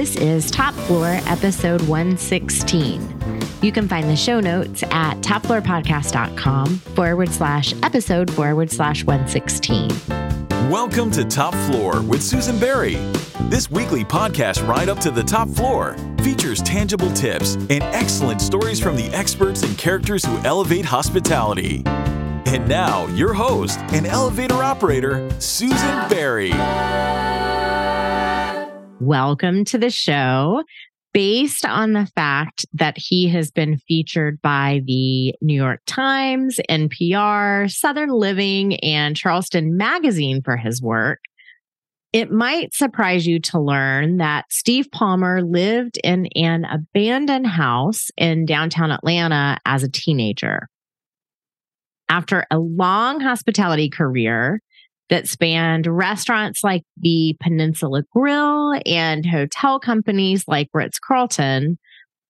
This is Top Floor, episode 116. You can find the show notes at topfloorpodcast.com forward slash episode forward slash 116. Welcome to Top Floor with Susan Berry. This weekly podcast, Right Up to the Top Floor, features tangible tips and excellent stories from the experts and characters who elevate hospitality. And now, your host and elevator operator, Susan Berry. Welcome to the show. Based on the fact that he has been featured by the New York Times, NPR, Southern Living, and Charleston Magazine for his work, it might surprise you to learn that Steve Palmer lived in an abandoned house in downtown Atlanta as a teenager. After a long hospitality career that spanned restaurants like the Peninsula Grill and hotel companies like Ritz Carlton,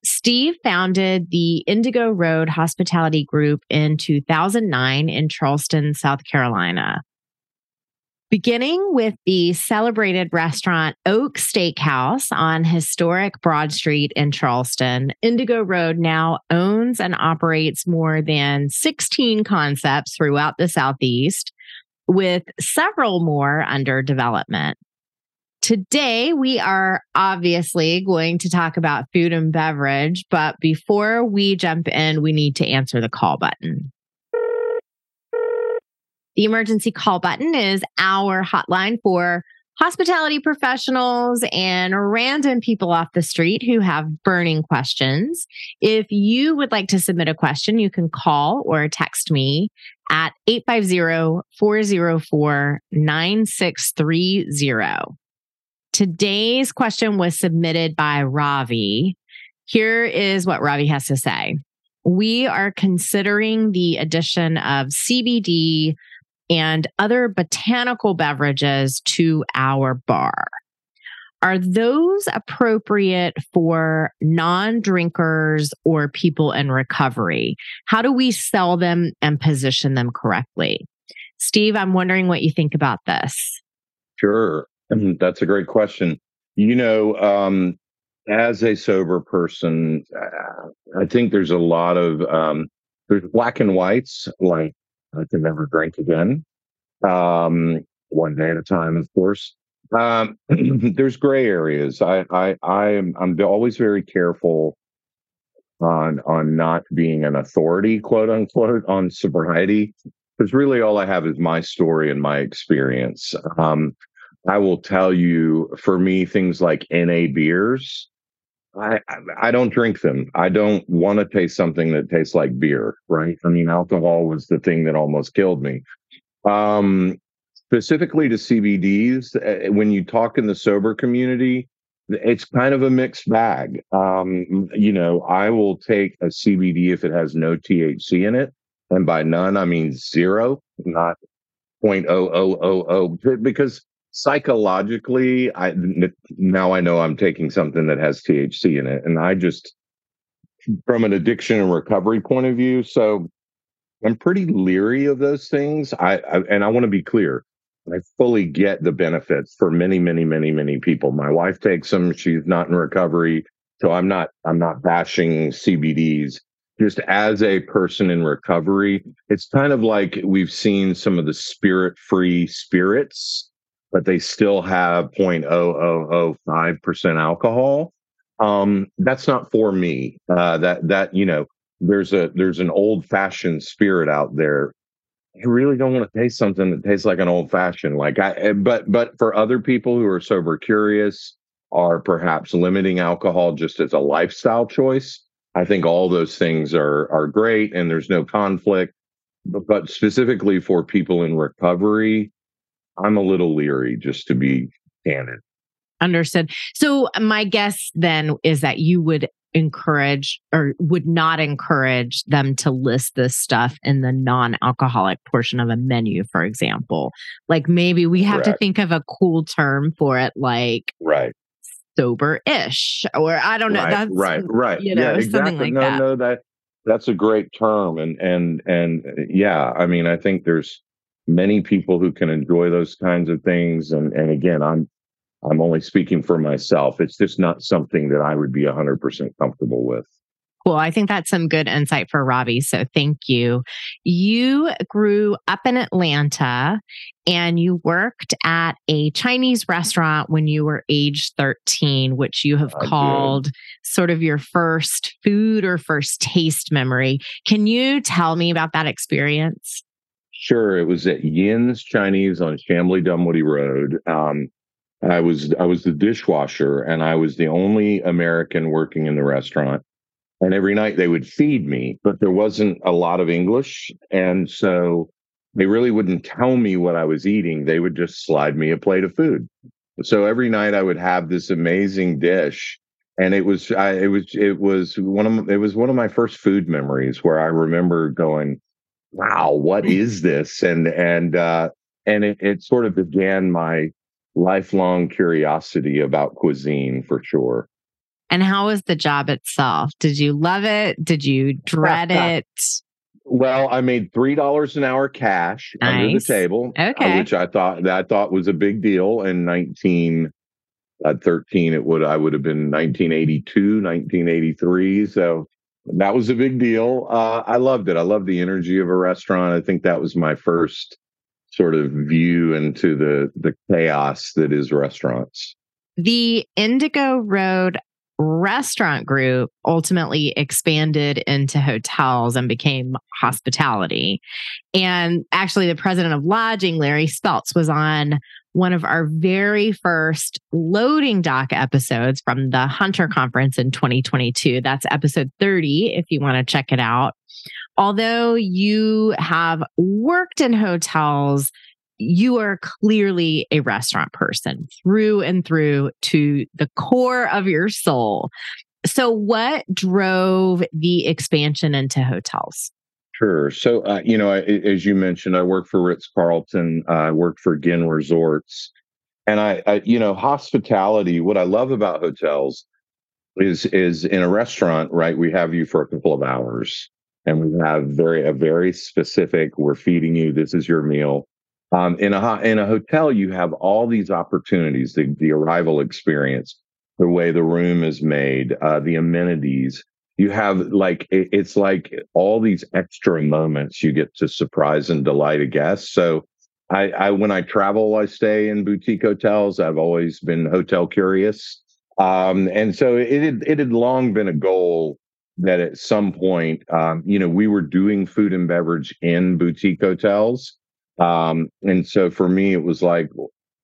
Steve founded the Indigo Road Hospitality Group in 2009 in Charleston, South Carolina. Beginning with the celebrated restaurant Oak Steakhouse on historic Broad Street in Charleston, Indigo Road now owns and operates more than 16 concepts throughout the Southeast, with several more under development. Today, we are obviously going to talk about food and beverage, but before we jump in, we need to answer the call button. The emergency call button is our hotline for hospitality professionals and random people off the street who have burning questions. If you would like to submit a question, you can call or text me at 850-404-9630. Today's question was submitted by Ravi. Here is what Ravi has to say. We are considering the addition of CBD and other botanical beverages to our bar. Are those appropriate for non drinkers or people in recovery? How do we sell them and position them correctly? Steve, I'm wondering what you think about this. Sure. That's a great question. You know, um, as a sober person, I think there's a lot of um, there's black and whites, like I can never drink again. Um, one day at a time, of course. Um, there's gray areas. I, I, I am, I'm always very careful on, on not being an authority, quote unquote, on sobriety, because really all I have is my story and my experience. Um, I will tell you, for me, things like NA beers, I, I don't drink them. I don't want to taste something that tastes like beer, right? I mean, alcohol was the thing that almost killed me. Um, specifically to CBDs, uh, when you talk in the sober community, it's kind of a mixed bag. Um, you know, I will take a CBD if it has no THC in it. And by none, I mean zero, not 0.0000, because psychologically, I now I know I'm taking something that has THC in it. And I just, from an addiction and recovery point of view, so I'm pretty leery of those things. I, I and I want to be clear. I fully get the benefits for many, many, many, many people. My wife takes them. She's not in recovery. So I'm not, I'm not bashing CBDs. Just as a person in recovery, it's kind of like we've seen some of the spirit free spirits, but they still have 0.0005% alcohol. Um, that's not for me. Uh, that, that, you know, there's a there's an old fashioned spirit out there you really don't want to taste something that tastes like an old fashioned like i eh, but but for other people who are sober curious are perhaps limiting alcohol just as a lifestyle choice i think all those things are are great and there's no conflict but, but specifically for people in recovery i'm a little leery just to be candid Understood. So uh, my guess then is that you would encourage or would not encourage them to list this stuff in the non-alcoholic portion of a menu for example like maybe we have Correct. to think of a cool term for it like right sober-ish or i don't know right, that's right right you know yeah, exactly. something like no, that no that that's a great term and and and yeah i mean i think there's many people who can enjoy those kinds of things and and again i'm I'm only speaking for myself. It's just not something that I would be 100% comfortable with. Cool. I think that's some good insight for Ravi. So thank you. You grew up in Atlanta and you worked at a Chinese restaurant when you were age 13, which you have I called did. sort of your first food or first taste memory. Can you tell me about that experience? Sure. It was at Yin's Chinese on Chamblee Dunwoody Road. Um, I was I was the dishwasher and I was the only American working in the restaurant and every night they would feed me, but there wasn't a lot of English. And so they really wouldn't tell me what I was eating. They would just slide me a plate of food. So every night I would have this amazing dish. And it was, I, it was, it was one of, it was one of my first food memories where I remember going, wow, what is this? And, and, uh, and it, it sort of began my lifelong curiosity about cuisine for sure. And how was the job itself? Did you love it? Did you dread it? Well, I made three dollars an hour cash nice. under the table, uh, okay. uh, which I thought that I thought was a big deal in nineteen at thirteen. It would I would have been 1982, 1983. So that was a big deal. Uh, I loved it. I loved the energy of a restaurant. I think that was my first sort of view into the the chaos that is restaurants. The Indigo Road restaurant group ultimately expanded into hotels and became hospitality. And actually, the president of lodging, Larry Speltz, was on one of our very first loading dock episodes from the Hunter Conference in 2022. That's episode 30, if you want to check it out. Although you have worked in hotels, you are clearly a restaurant person through and through to the core of your soul. So, what drove the expansion into hotels? Sure. So, uh, you know, I, as you mentioned, I work for Ritz Carlton. Uh, I worked for Ginn Resorts, and I, I, you know, hospitality. What I love about hotels is is in a restaurant, right? We have you for a couple of hours, and we have very a very specific. We're feeding you. This is your meal. Um, in a in a hotel, you have all these opportunities: the, the arrival experience, the way the room is made, uh, the amenities. You have like it, it's like all these extra moments you get to surprise and delight a guest. So, I, I when I travel, I stay in boutique hotels. I've always been hotel curious, um, and so it had, it had long been a goal that at some point, um, you know, we were doing food and beverage in boutique hotels um, and so for me, it was like,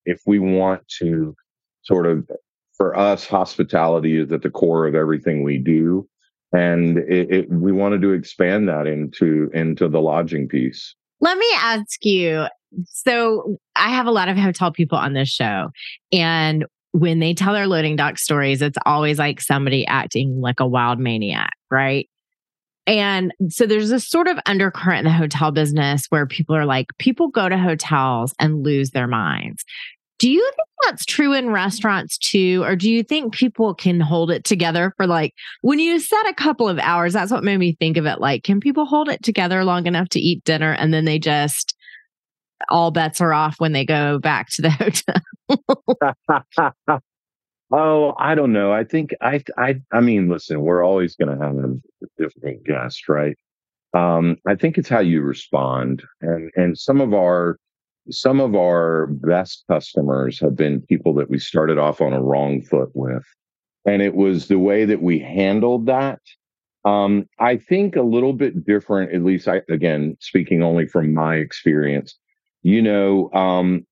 if we want to sort of, for us, hospitality is at the core of everything we do. And it, it, we wanted to expand that into into the lodging piece. Let me ask you. So I have a lot of hotel people on this show, and when they tell their loading dock stories, it's always like somebody acting like a wild maniac, right? And so there's this sort of undercurrent in the hotel business where people are like, people go to hotels and lose their minds. Do you think that's true in restaurants too? Or do you think people can hold it together for like, when you said a couple of hours, that's what made me think of it like, can people hold it together long enough to eat dinner and then they just, all bets are off when they go back to the hotel? Oh, I don't know. I think I I I mean, listen, we're always going to have a different guest, right? Um, I think it's how you respond, and and some of our some of our best customers have been people that we started off on a wrong foot with, and it was the way that we handled that. Um, I think a little bit different, at least I again speaking only from my experience. You know, um,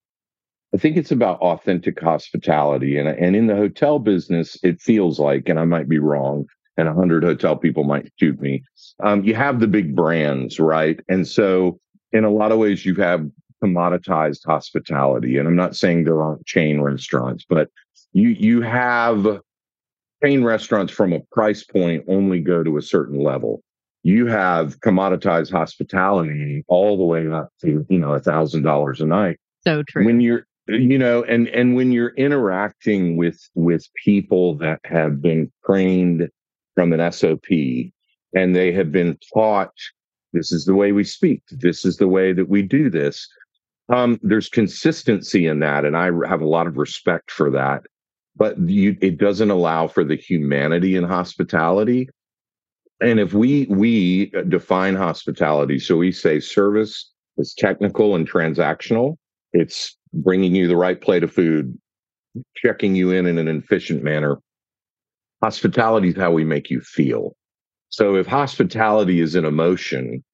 I think it's about authentic hospitality. And, and in the hotel business, it feels like, and I might be wrong, and a hundred hotel people might shoot me. Um, you have the big brands, right? And so in a lot of ways, you have commoditized hospitality. And I'm not saying there aren't chain restaurants, but you, you have chain restaurants from a price point only go to a certain level. You have commoditized hospitality all the way up to, you know, a thousand dollars a night. So true. When you're you know and and when you're interacting with with people that have been trained from an sop and they have been taught this is the way we speak this is the way that we do this Um, there's consistency in that, and I have a lot of respect for that. But you, it doesn't allow for the humanity in hospitality. And if we we define hospitality, so we say service is technical and transactional. It's bringing you the right plate of food, checking you in in an efficient manner. Hospitality is how we make you feel. So if hospitality is an emotion,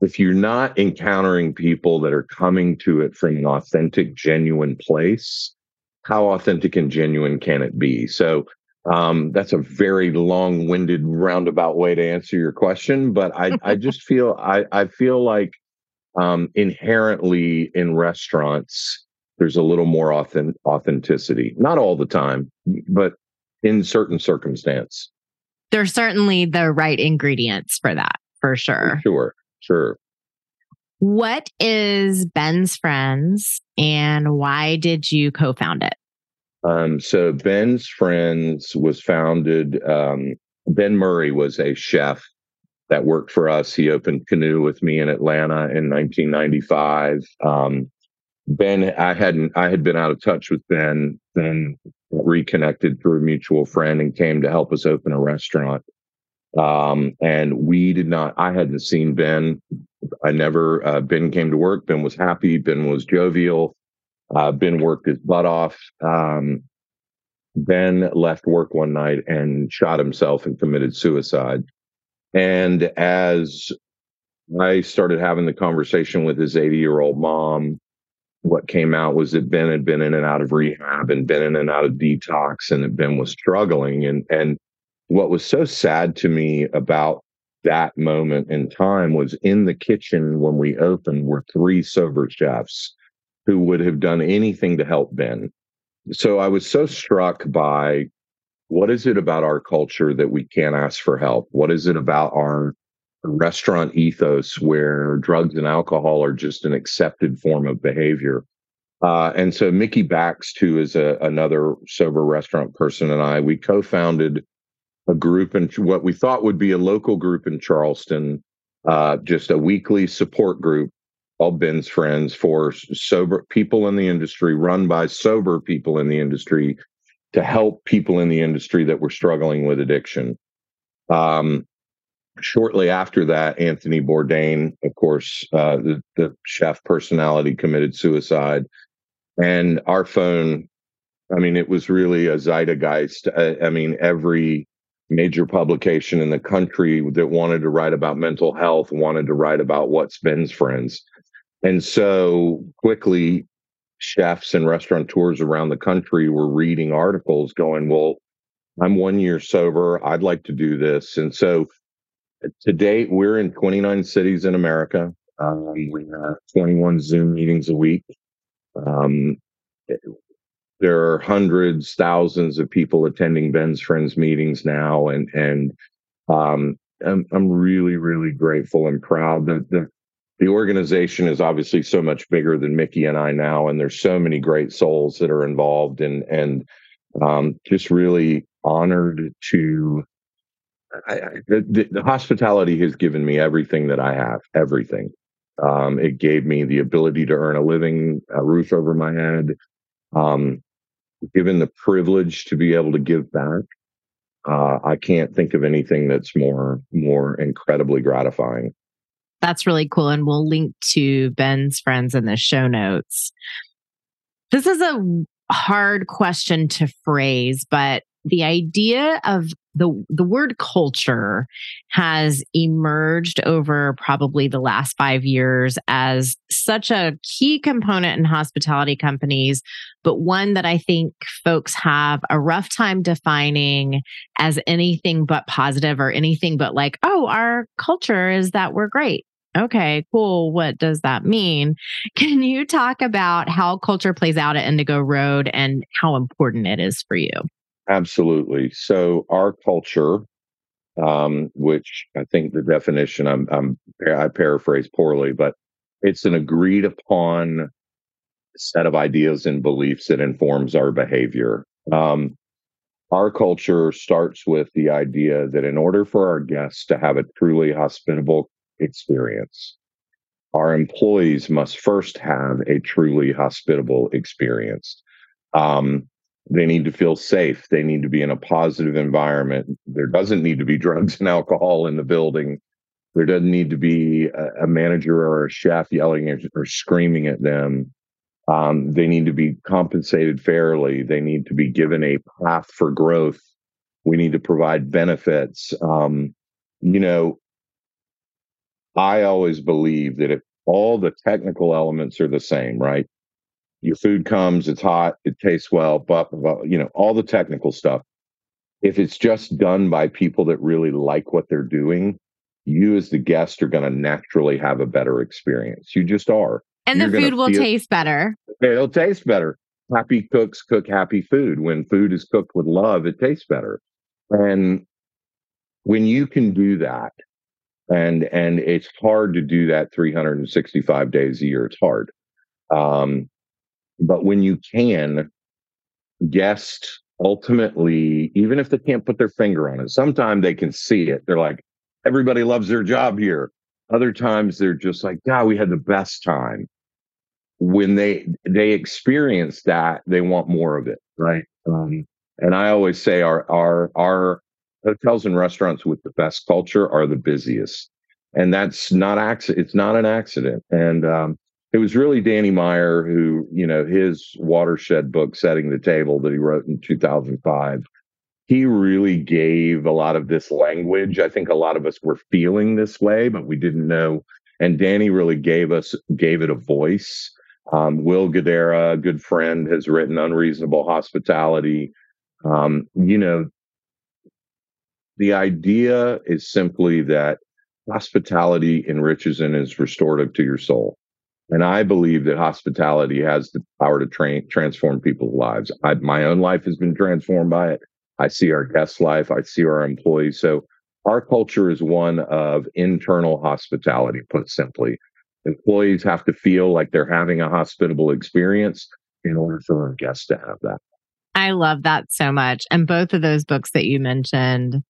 if you're not encountering people that are coming to it from an authentic, genuine place, how authentic and genuine can it be? So um, that's a very long-winded, roundabout way to answer your question, but I, I just feel I, I feel like um, inherently in restaurants there's a little more authentic, authenticity. Not all the time, but in certain circumstance. There's certainly the right ingredients for that, for sure. Sure. Sure. What is Ben's Friends and why did you co found it? Um, so, Ben's Friends was founded, um, Ben Murray was a chef that worked for us. He opened Canoe with me in Atlanta in 1995. Um, Ben, I hadn't, I had been out of touch with Ben, then reconnected through a mutual friend and came to help us open a restaurant. Um, and we did not, I hadn't seen Ben. I never, uh, Ben came to work. Ben was happy. Ben was jovial. Uh, ben worked his butt off. Um, ben left work one night and shot himself and committed suicide. And as I started having the conversation with his 80 year old mom, what came out was that Ben had been in and out of rehab and been in and out of detox and that Ben was struggling. And, and what was so sad to me about that moment in time was in the kitchen when we opened were three sober chefs who would have done anything to help Ben. So I was so struck by what is it about our culture that we can't ask for help? What is it about our restaurant ethos where drugs and alcohol are just an accepted form of behavior? Uh, and so Mickey Bakst, too, is a, another sober restaurant person, and I we co-founded a group and what we thought would be a local group in Charleston, uh, just a weekly support group all Ben's friends for sober people in the industry, run by sober people in the industry to help people in the industry that were struggling with addiction. Um, shortly after that, Anthony Bourdain, of course, uh, the, the chef personality, committed suicide. And our phone, I mean, it was really a zeitgeist. I, I mean, every major publication in the country that wanted to write about mental health wanted to write about what's Ben's friends. And so quickly, chefs and restaurateurs around the country were reading articles going, Well, I'm one year sober. I'd like to do this. And so to date, we're in 29 cities in America. Um, we have 21 Zoom meetings a week. Um, there are hundreds, thousands of people attending Ben's Friends meetings now, and and um, I'm I'm really really grateful and proud that the the organization is obviously so much bigger than Mickey and I now, and there's so many great souls that are involved, and and um, just really honored to. I, I, the, the, hospitality has given me everything that I have, everything. Um, it gave me the ability to earn a living, a roof over my head, um, given the privilege to be able to give back, uh, I can't think of anything that's more more incredibly gratifying. That's really cool, and we'll link to Ben's friends in the show notes. This is a hard question to phrase, but the idea of the the word culture has emerged over probably the last 5 years as such a key component in hospitality companies but one that I think folks have a rough time defining as anything but positive or anything but like oh our culture is that we're great okay, cool. What does that mean? Can you talk about how culture plays out at Indigo Road and how important it is for you? Absolutely. So our culture, um, which I think the definition I'm, I'm I paraphrase poorly, but it's an agreed upon set of ideas and beliefs that informs our behavior. Um, our culture starts with the idea that in order for our guests to have a truly hospitable experience, our employees must first have a truly hospitable experience. Um, they need to feel safe. They need to be in a positive environment. There doesn't need to be drugs and alcohol in the building. There doesn't need to be a, a manager or a chef yelling or, or screaming at them. Um, they need to be compensated fairly. They need to be given a path for growth. We need to provide benefits. Um, you know, I always believe that if all the technical elements are the same, right? Your food comes, it's hot, it tastes well, but, you know, all the technical stuff. If it's just done by people that really like what they're doing, you as the guest are going to naturally have a better experience. You just are. And You're the food will feel- taste better. It'll taste better. Happy cooks cook happy food. When food is cooked with love, it tastes better. And when you can do that, and and it's hard to do that 365 days a year. It's hard. Um, but when you can, guests ultimately, even if they can't put their finger on it, sometimes they can see it. They're like, everybody loves their job here. Other times they're just like, God, we had the best time. When they they experience that, they want more of it, right? Um, and I always say our our our hotels and restaurants with the best culture are the busiest, and that's not accident. It's not an accident. And um, it was really Danny Meyer who, you know, his watershed book, "Setting the Table," that he wrote in 2005. He really gave a lot of this language. I think a lot of us were feeling this way, but we didn't know. And Danny really gave us gave it a voice. Um, Will Guidara, a good friend, has written "Unreasonable Hospitality." Um, you know, the idea is simply that hospitality enriches and is restorative to your soul. And I believe that hospitality has the power to train, transform people's lives. I, my own life has been transformed by it. I see our guests' life. I see our employees. So our culture is one of internal hospitality, put simply. Employees have to feel like they're having a hospitable experience in order for our guests to have that. I love that so much. And both of those books that you mentioned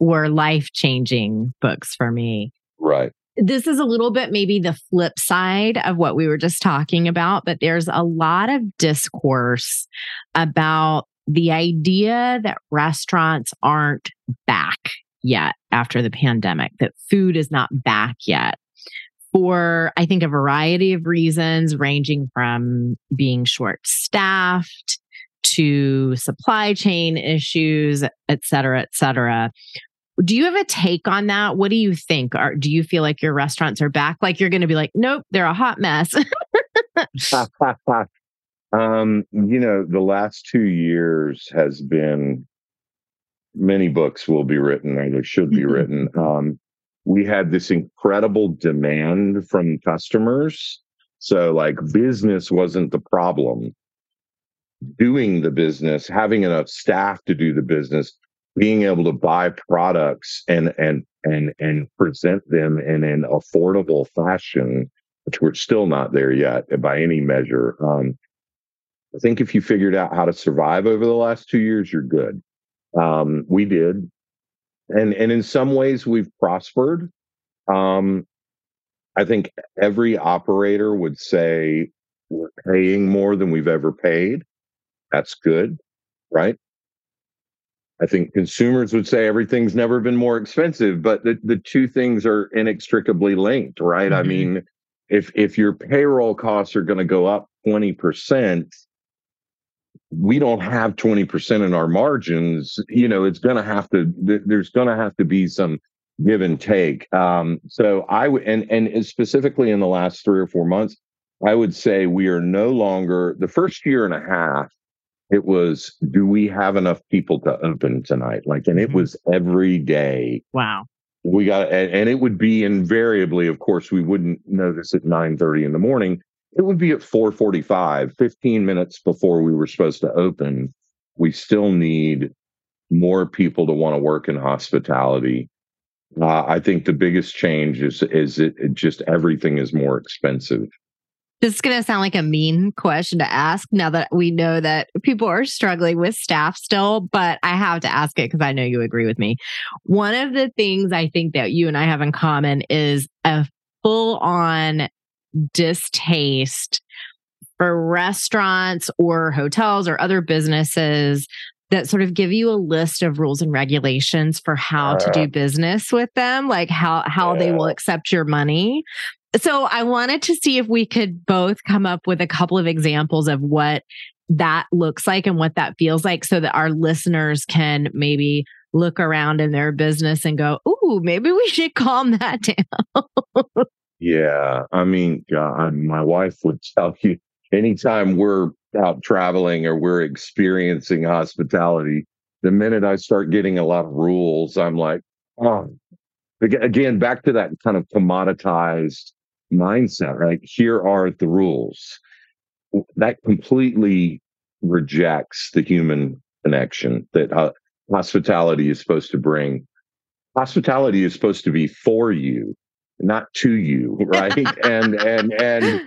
were life changing books for me. Right. This is a little bit maybe the flip side of what we were just talking about, but there's a lot of discourse about the idea that restaurants aren't back yet after the pandemic, that food is not back yet for, I think, a variety of reasons, ranging from being short staffed to supply chain issues, et cetera, et cetera. Do you have a take on that? What do you think? Are, do you feel like your restaurants are back? Like you're going to be like, nope, they're a hot mess. um, you know, the last two years has been many books will be written or there should be written. Um, we had this incredible demand from customers. So, like, business wasn't the problem. Doing the business, having enough staff to do the business, being able to buy products and and and and present them in an affordable fashion, which we're still not there yet by any measure. Um, I think if you figured out how to survive over the last two years, you're good. Um, we did, and and in some ways we've prospered. Um, I think every operator would say we're paying more than we've ever paid. That's good, right? I think consumers would say everything's never been more expensive, but the, the two things are inextricably linked, right? I Mhm. mean, if if your payroll costs are going to go up 20%, we don't have 20% in our margins, you know, it's going to have to there's going to have to be some give and take. Um so I would and and specifically in the last 3 or 4 months, I would say we are no longer the first year and a half it was do we have enough people to open tonight? Like and it Mhm. was every day. Wow. we got and, and it would be invariably of course we wouldn't notice at 9 30 in the morning. It would be at 4:45 15 minutes before we were supposed to open. We still need more people to want to work in hospitality. Uh, i think the biggest change is is it, it just everything is more expensive This is going to sound like a mean question to ask now that we know that people are struggling with staff still, but I have to ask it because I know you agree with me. One of the things I think that you and I have in common is a full on distaste for restaurants or hotels or other businesses that sort of give you a list of rules and regulations for how to do business with them, like how how yeah. they will accept your money. So I wanted to see if we could both come up with a couple of examples of what that looks like and what that feels like so that our listeners can maybe look around in their business and go, "Ooh, maybe we should calm that down." yeah, I mean, God, my wife would tell you anytime we're out traveling or we're experiencing hospitality, the minute I start getting a lot of rules, I'm like, oh, again, back to that kind of commoditized mindset, right? Here are the rules. That completely rejects the human connection that uh, hospitality is supposed to bring. Hospitality is supposed to be for you, not to you, right? and and and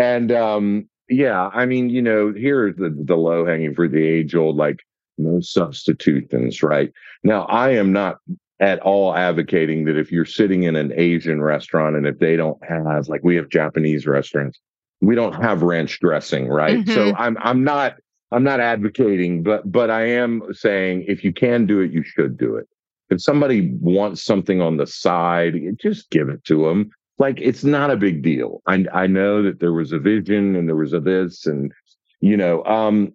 and um yeah, I mean, you know, here's the the low hanging fruit, the age old like no substitute things, right? Now, I am not at all advocating that if you're sitting in an Asian restaurant and if they don't have like we have Japanese restaurants, we don't have ranch dressing, right? Mm-hmm. So I'm I'm not I'm not advocating, but but I am saying if you can do it, you should do it. If somebody wants something on the side, just give it to them like it's not a big deal. I I know that there was a vision and there was a this and you know, um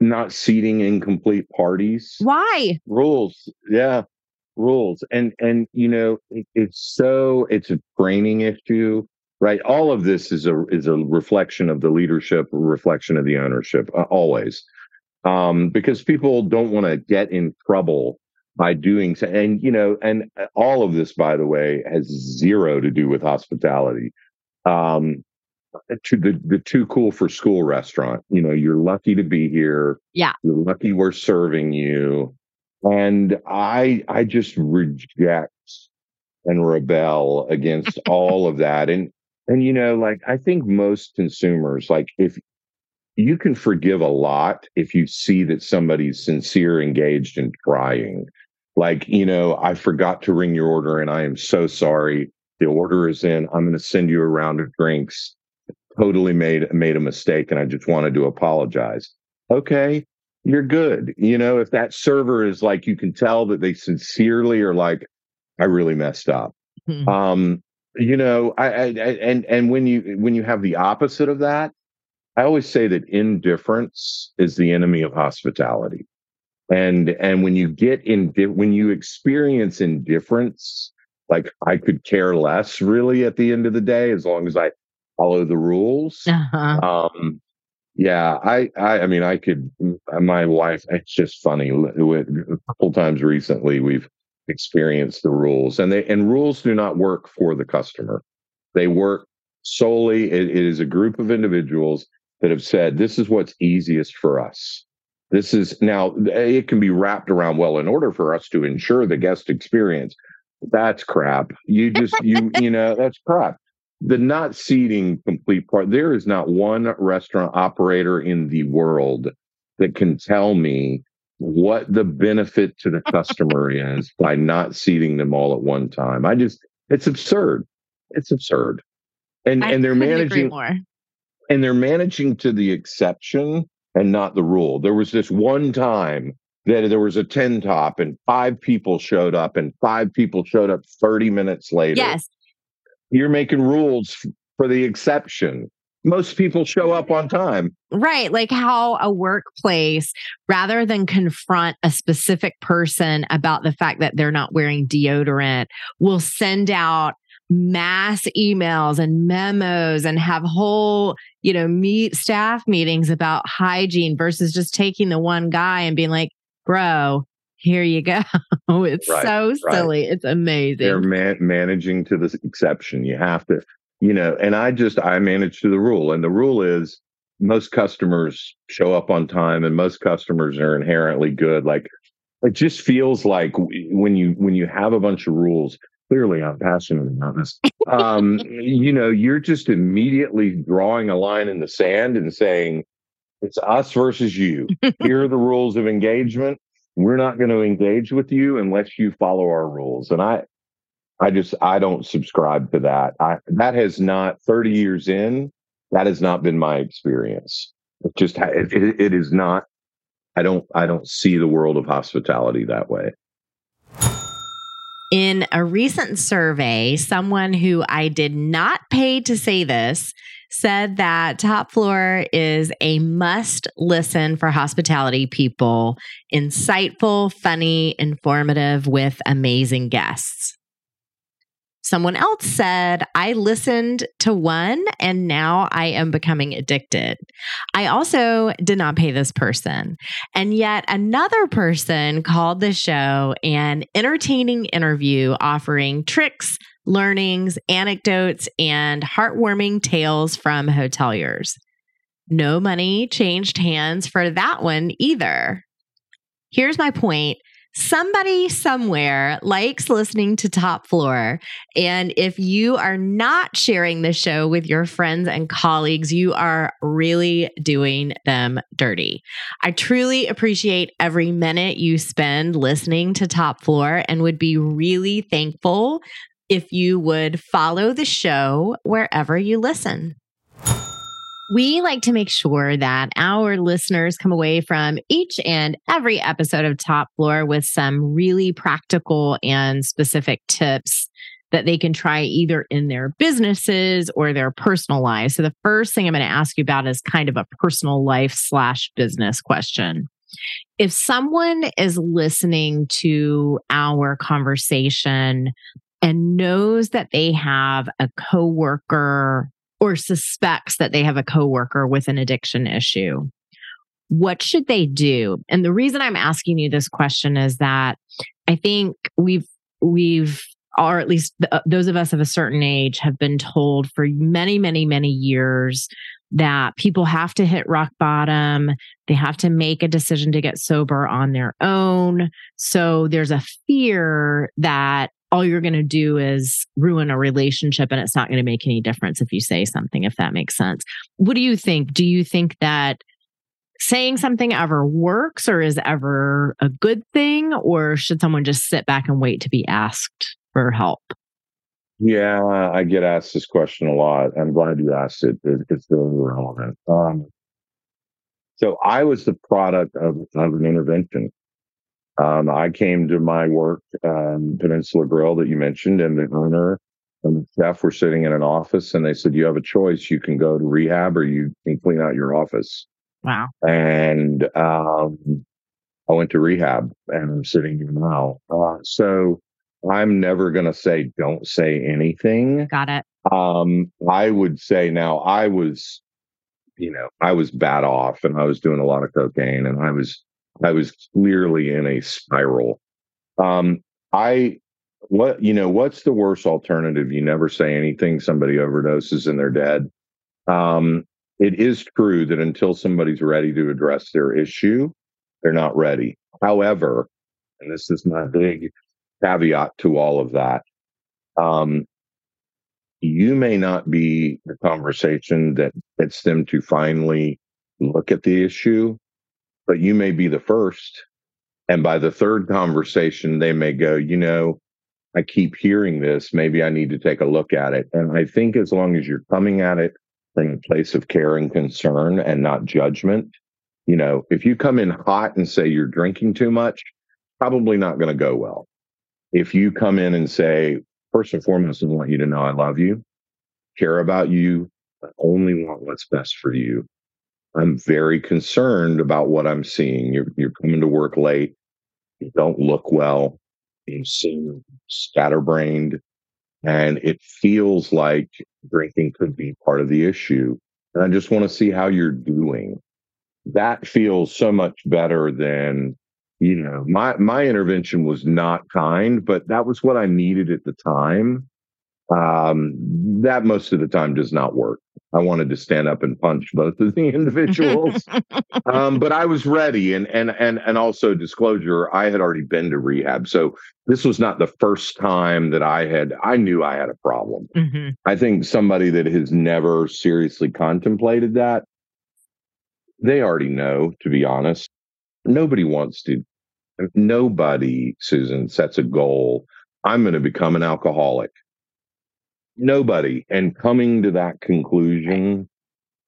not seating incomplete parties. Why? Rules. Yeah. Rules. And and you know, it, it's so it's a training issue, right? All of this is a is a reflection of the leadership, reflection of the ownership, uh, always. Um, because people don't want to get in trouble by doing so. And, you know, and uh, all of this, by the way, has zero to do with hospitality. Um, to the, the too cool for school restaurant, you know, you're lucky to be here. Yeah. You're lucky we're serving you. And I, I just reject and rebel against all of that. And, and, you know, like I think most consumers, like if you can forgive a lot if you see that somebody's sincere, engaged, and trying. Like you know i forgot to ring your order and i am so sorry. The order is in. I'm going to send you a round of drinks. Totally made made a mistake and i just wanted to apologize. Okay you're good you know if that server is like you can tell that they sincerely are like i really messed up mm-hmm. um you know I, I and and when you when you have the opposite of that i always say that indifference is the enemy of hospitality and and when you get in when you experience indifference like i could care less really at the end of the day as long as i follow the rules uh-huh. um yeah i i i mean i could uh, my wife it's just funny uh, a couple times recently we've experienced the rules and they and rules do not work for the customer they work solely it, it is a group of individuals that have said this is what's easiest for us this is now, uh, it can be wrapped around, well, in order for us to ensure the guest experience. That's crap. You just, you, you know, that's crap. The not seating complete part, there is not one restaurant operator in the world that can tell me what the benefit to the customer is by not seating them all at one time. I just, it's absurd. It's absurd. And, I and they're managing, more. and they're managing to the exception and not the rule. There was this one time that there was a 10 top and five people showed up and five people showed up 30 minutes later. Yes. You're making rules for the exception. Most people show up on time. Right. Like how a workplace, rather than confront a specific person about the fact that they're not wearing deodorant, will send out mass emails and memos and have whole, you know, meet staff meetings about hygiene versus just taking the one guy and being like, bro, here you go. it's right, so silly. Right. It's amazing. They're man- managing to this exception. You have to, you know, and I just, I manage to the rule. And the rule is most customers show up on time and most customers are inherently good. Like it just feels like when you, when you have a bunch of rules, clearly I'm passionate about this. Um, you know, you're just immediately drawing a line in the sand and saying, it's us versus you. Here are the rules of engagement. We're not going to engage with you unless you follow our rules. And I, I just I don't subscribe to that. I that has not 30 years in, that has not been my experience. It just it, it, is not I don't I don't see the world of hospitality that way. In a recent survey, someone who I did not pay to say this said that Top Floor is a must listen for hospitality people, insightful, funny, informative, with amazing guests. Someone else said, I listened to one and now I am becoming addicted. I also did not pay this person. And yet another person called the show an entertaining interview offering tricks, learnings, anecdotes, and heartwarming tales from hoteliers. No money changed hands for that one either. Here's my point somebody somewhere likes listening to Top Floor. And if you are not sharing the show with your friends and colleagues, you are really doing them dirty. I truly appreciate every minute you spend listening to Top Floor and would be really thankful if you would follow the show wherever you listen. We like to make sure that our listeners come away from each and every episode of Top Floor with some really practical and specific tips that they can try either in their businesses or their personal lives. So, the first thing I'm going to ask you about is kind of a personal life slash business question. If someone is listening to our conversation and knows that they have a coworker or suspects that they have a coworker with an addiction issue, what should they do? And the reason I'm asking you this question is that I think we've we've or at least th- uh, those of us of a certain age have been told for many many many years that people have to hit rock bottom. They have to make a decision to get sober on their own. So there's a fear that all you're going to do is ruin a relationship and it's not going to make any difference if you say something, if that makes sense. What do you think? Do you think that saying something ever works or is ever a good thing? Or should someone just sit back and wait to be asked for help? Yeah, I get asked this question a lot. I'm glad you asked it. It's very relevant. Um, so I was the product of, of an intervention. Um, I came to my work, um, Peninsula Grill that you mentioned, and the owner and the chef were sitting in an office, and they said, "You have a choice. You can go to rehab, or you can clean out your office." Wow! And um, I went to rehab, and I'm sitting here now. Uh, so I'm never going to say don't say anything. Got it. Um, I would say now I was, you know, I was bad off, and I was doing a lot of cocaine, and I was I was clearly in a spiral. Um, I what you know what's the worst alternative? You never say anything. Somebody overdoses and they're dead. Um, it is true that until somebody's ready to address their issue, they're not ready. However, and this is my big caveat to all of that. Um, you may not be the conversation that gets them to finally look at the issue but you may be the first. And by the third conversation, they may go, you know, I keep hearing this. Maybe I need to take a look at it. And I think as long as you're coming at it from a place of care and concern and not judgment, you know, if you come in hot and say you're drinking too much, probably not going to go well. If you come in and say, first and foremost, I want you to know I love you, care about you, I only want what's best for you. I'm very concerned about what I'm seeing. You're you're coming to work late. You don't look well. You seem scatterbrained, and it feels like drinking could be part of the issue. And I just want to see how you're doing. That feels so much better than you know. My my intervention was not kind, but that was what I needed at the time. Um, that most of the time does not work. I wanted to stand up and punch both of the individuals, um, but I was ready. And and and and also disclosure, I had already been to rehab, so this was not the first time that I had. I knew I had a problem. Mm-hmm. I think somebody that has never seriously contemplated that, they already know. To be honest, nobody wants to. Nobody, Susan, sets a goal I'm going to become an alcoholic. Nobody. And coming to that conclusion,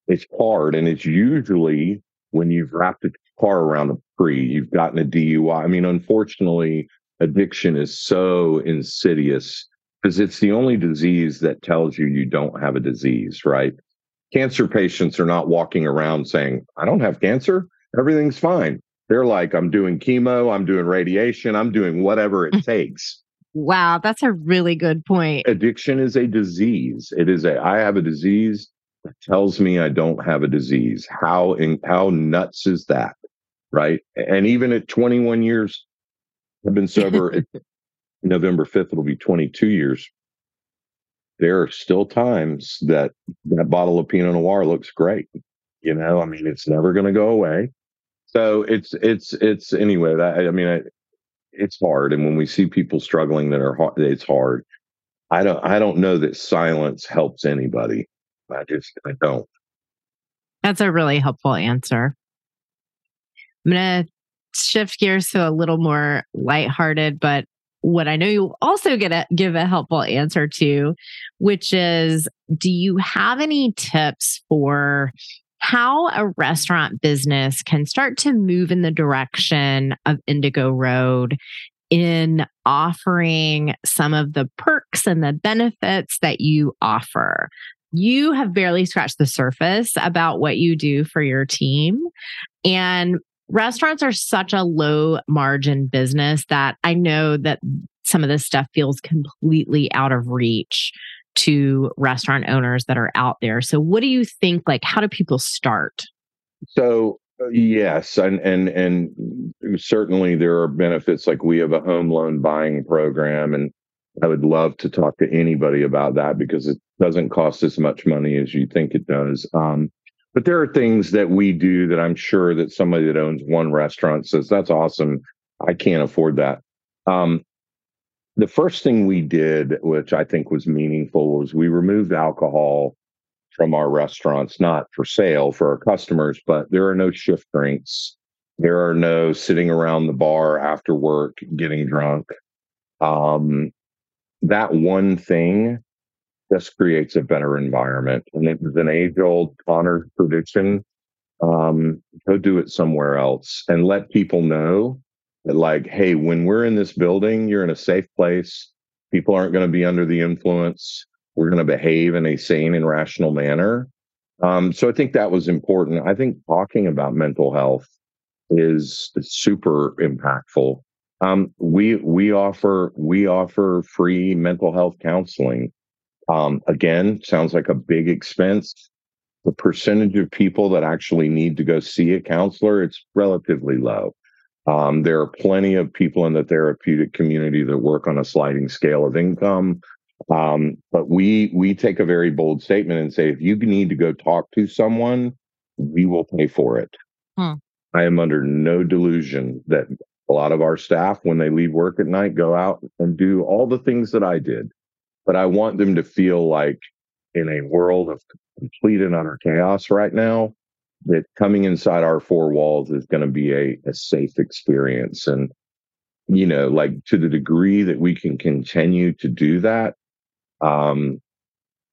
it's hard. And it's usually when you've wrapped a car around a tree, you've gotten a DUI. I mean, unfortunately, addiction is so insidious because it's the only disease that tells you you don't have a disease, right? Cancer patients are not walking around saying, I don't have cancer. Everything's fine. They're like, I'm doing chemo, I'm doing radiation, I'm doing whatever it mm. takes. Wow, that's a really good point. Addiction is a disease. It is a I have a disease that tells me I don't have a disease. How in, how nuts is that? Right? And even at 21 years, I've been sober. November 5th, it'll be 22 years. There are still times that that bottle of Pinot Noir looks great. You know, I mean, it's never going to go away. So it's it's it's anyway. That I mean, it's hard, and when we see people struggling that are hard, it's hard. I don't I don't know that silence helps anybody. I just I don't. That's a really helpful answer. I'm gonna shift gears to a little more lighthearted, but what I know you also get a, give a helpful answer to, which is do you have any tips for how a restaurant business can start to move in the direction of Indigo Road in offering some of the perks and the benefits that you offer. You have barely scratched the surface about what you do for your team. And restaurants are such a low margin business that I know that some of this stuff feels completely out of reach to restaurant owners that are out there. So what do you think like how do people start? So uh, yes, and and and certainly there are benefits like we have a home loan buying program and I would love to talk to anybody about that because it doesn't cost as much money as you think it does. Um, but there are things that we do that I'm sure that somebody that owns one restaurant says, that's awesome. I can't afford that. Um, the first thing we did, which I think was meaningful, was we removed alcohol from our restaurants, not for sale for our customers, but there are no shift drinks. There are no sitting around the bar after work getting drunk. Um, that one thing just creates a better environment. And it was an age old Connor tradition. Um, go do it somewhere else and let people know like, hey, when we're in this building, you're in a safe place. People aren't going to be under the influence. We're going to behave in a sane and rational manner. Um, so I think that was important. I think talking about mental health is super impactful. Um, we we offer we offer free mental health counseling. Um, again, sounds like a big expense. The percentage of people that actually need to go see a counselor, it's relatively low. Um, there are plenty of people in the therapeutic community that work on a sliding scale of income. Um, but we we take a very bold statement and say if you need to go talk to someone, we will pay for it. Hmm. I am under no delusion that a lot of our staff, when they leave work at night, go out and do all the things that I did. But I want them to feel like in a world of complete and utter chaos right now, that coming inside our four walls is going to be a, a safe experience. And, you know, like to the degree that we can continue to do that, um,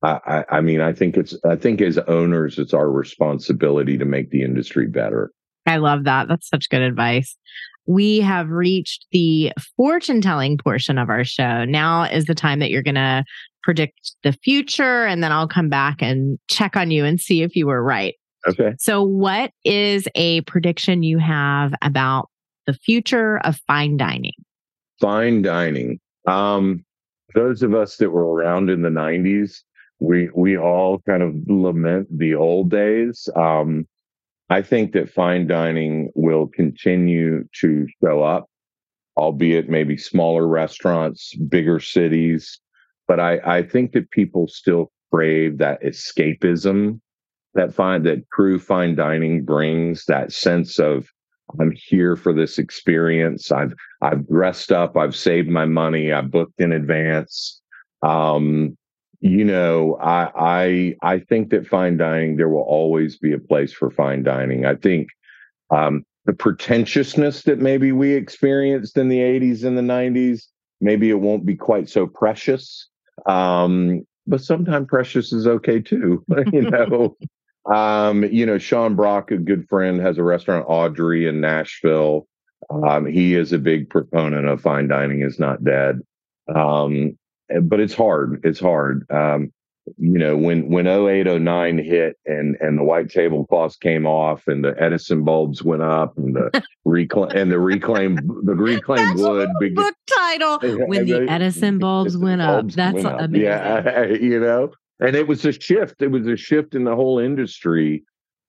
I, I mean, I think it's, I think as owners, it's our responsibility to make the industry better. I love that. That's such good advice. We have reached the fortune telling portion of our show. Now is the time that you're going to predict the future, and then I'll come back and check on you and see if you were right. Okay. So, what is a prediction you have about the future of fine dining? Fine dining. Um, those of us that were around in the 90s, we we all kind of lament the old days. Um, I think that fine dining will continue to show up, albeit maybe smaller restaurants, bigger cities. But I, I think that people still crave that escapism that fine that true fine dining brings that sense of I'm here for this experience. I've I've dressed up. I've saved my money. I booked in advance. Um, you know, I I I think that fine dining there will always be a place for fine dining. I think um, the pretentiousness that maybe we experienced in the 80s and the 90s maybe it won't be quite so precious. Um, but sometimes precious is okay too. you know, um, you know, Sean Brock, a good friend, has a restaurant Audrey in Nashville. Um, he is a big proponent of fine dining is not dead. Um, but it's hard. It's hard. Um, you know, when when 0809 hit and and the white tablecloths came off and the Edison bulbs went up and the reclaim and the reclaim the reclaimed wood began, book title when the Edison bulbs went up. That's went amazing. Yeah, you know, and it was a shift. It was a shift in the whole industry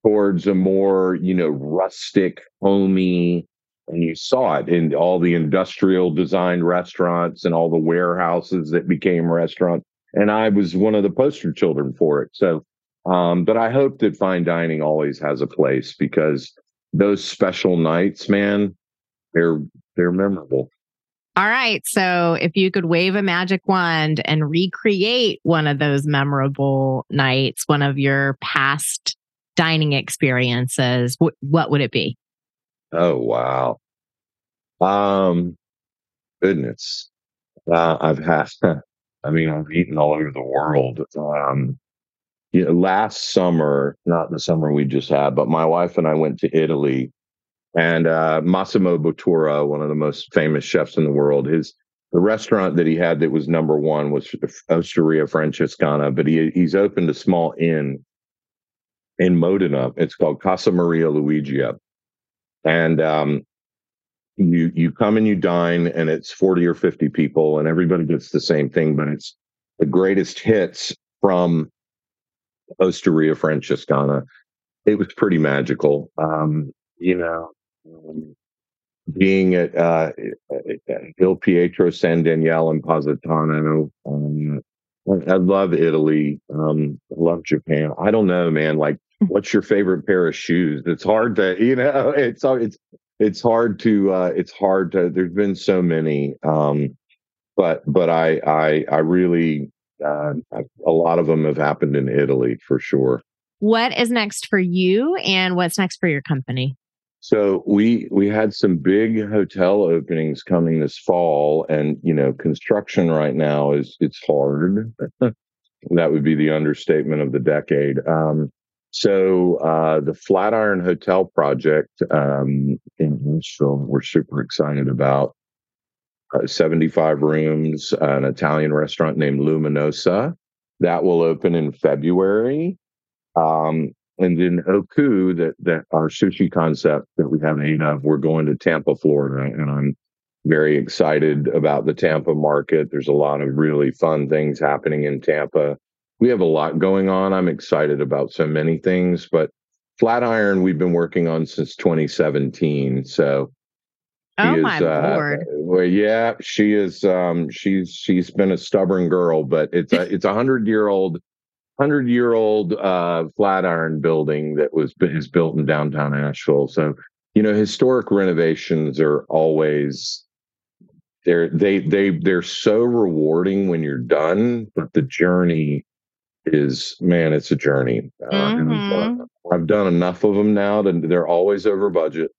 towards a more you know rustic, homey. And you saw it in all the industrial design restaurants and all the warehouses that became restaurants and I was one of the poster children for it. So, um, but I hope that fine dining always has a place because those special nights, man, they're they're memorable. All right. So if you could wave a magic wand and recreate one of those memorable nights, one of your past dining experiences, wh- what would it be? Oh wow. Um goodness. Uh, I've had I mean, I've eaten all over the world. Um, know, last summer, not the summer we just had, but my wife and I went to Italy, and uh, Massimo Bottura, one of the most famous chefs in the world, his the restaurant that he had that was number one was Osteria Francescana, but he he's opened a small inn in Modena. It's called Casa Maria Luigia, and um, you you come and you dine and it's 40 or 50 people and everybody gets the same thing but it's the greatest hits from osteria francescana. It was pretty magical. Um you know um, being at uh il pietro san daniele and positano um, I love Italy. Um, I love Japan. I don't know, man. Like, what's your favorite pair of shoes? It's hard to, you know, it's it's it's hard to uh, it's hard to there's been so many um, but but i i i really uh, a lot of them have happened in italy for sure what is next for you and what's next for your company so we we had some big hotel openings coming this fall and you know construction right now is it's hard that would be the understatement of the decade um, so uh, the Flatiron Hotel project um, in Asheville, we're super excited about. Uh, 75 rooms, an Italian restaurant named Luminosa. That will open in February. Um, and then Oku, that that our sushi concept that we have eight of, we're going to Tampa, Florida, and I'm very excited about the Tampa market. There's a lot of really fun things happening in Tampa we have a lot going on. I'm excited about so many things, but Flatiron we've been working on since 2017. So Oh is, my uh, lord! Well, yeah, she is. Um, she's she's been a stubborn girl, but it's a it's a hundred year old, hundred year old uh, Flatiron building that was is built in downtown Asheville. So you know, historic renovations are always they're they they they're so rewarding when you're done, but the journey is man, it's a journey. Uh, mm-hmm. I've done enough of them now that they're always over budget.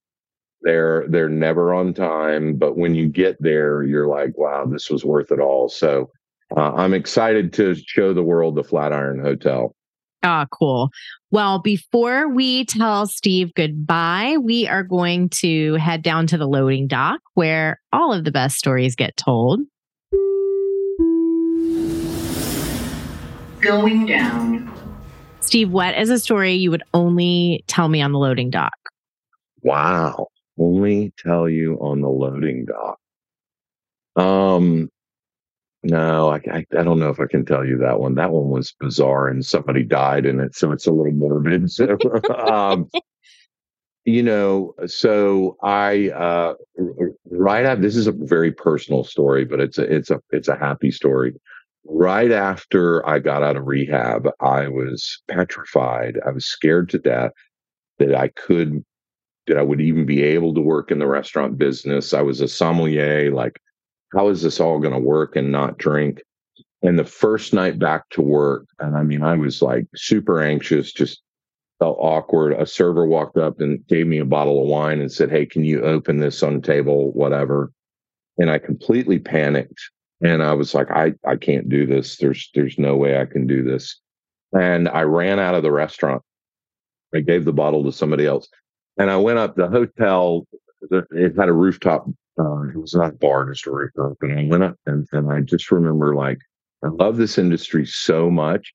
They're they're never on time, but when you get there, you're like, wow, this was worth it all. So uh, I'm excited to show the world the Flatiron Hotel. Ah, cool. Well, before we tell Steve goodbye, we are going to head down to the loading dock where all of the best stories get told. going down. Steve, what is a story you would only tell me on the loading dock? Wow. Only tell you on the loading dock. Um, no, I, I, I, don't know if I can tell you that one. That one was bizarre and somebody died in it. So it's a little morbid. So, um, you know, so I, uh, right out, this is a very personal story, but it's a, it's a, it's a happy story right after I got out of rehab, I was petrified. I was scared to death that I could, that I would even be able to work in the restaurant business. I was a sommelier. Like, how is this all going to work and not drink? And the first night back to work, and I mean, I was like super anxious, just felt awkward. A server walked up and gave me a bottle of wine and said, Hey, can you open this on table? Whatever. and I completely panicked. And I was like, I, I can't do this. There's there's no way I can do this. And I ran out of the restaurant. I gave the bottle to somebody else. And I went up the hotel. It had a rooftop. Uh, it was not a bar, just a rooftop. And I went up and, and I just remember like, I love this industry so much.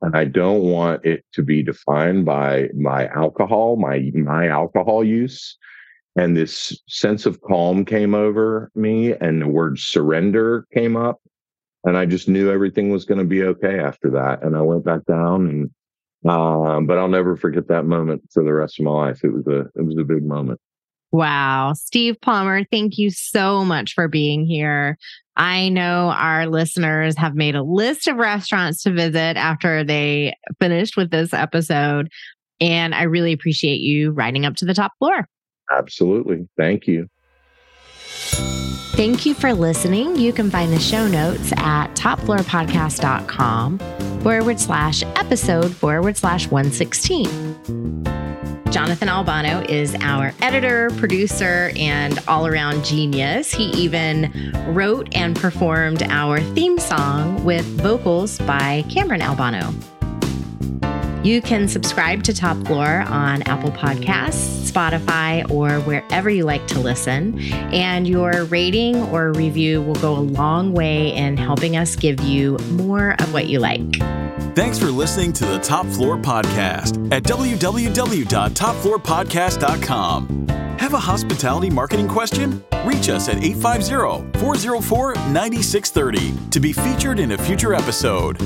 And I don't want it to be defined by my alcohol, my my alcohol use. And this sense of calm came over me and the word surrender came up. And I just knew everything was going to be okay after that. And I went back down and um, but I'll never forget that moment for the rest of my life. It was a it was a big moment. Wow. Steve Palmer, thank you so much for being here. I know our listeners have made a list of restaurants to visit after they finished with this episode. And I really appreciate you riding up to the top floor. Absolutely. Thank you. Thank you for listening. You can find the show notes at topfloorpodcast.com forward slash episode forward slash 116. Jonathan Albano is our editor, producer, and all around genius. He even wrote and performed our theme song with vocals by Cameron Albano. You can subscribe to Top Floor on Apple Podcasts, Spotify, or wherever you like to listen. And your rating or review will go a long way in helping us give you more of what you like. Thanks for listening to the Top Floor Podcast at www.topfloorpodcast.com. Have a hospitality marketing question? Reach us at 850 404 9630 to be featured in a future episode.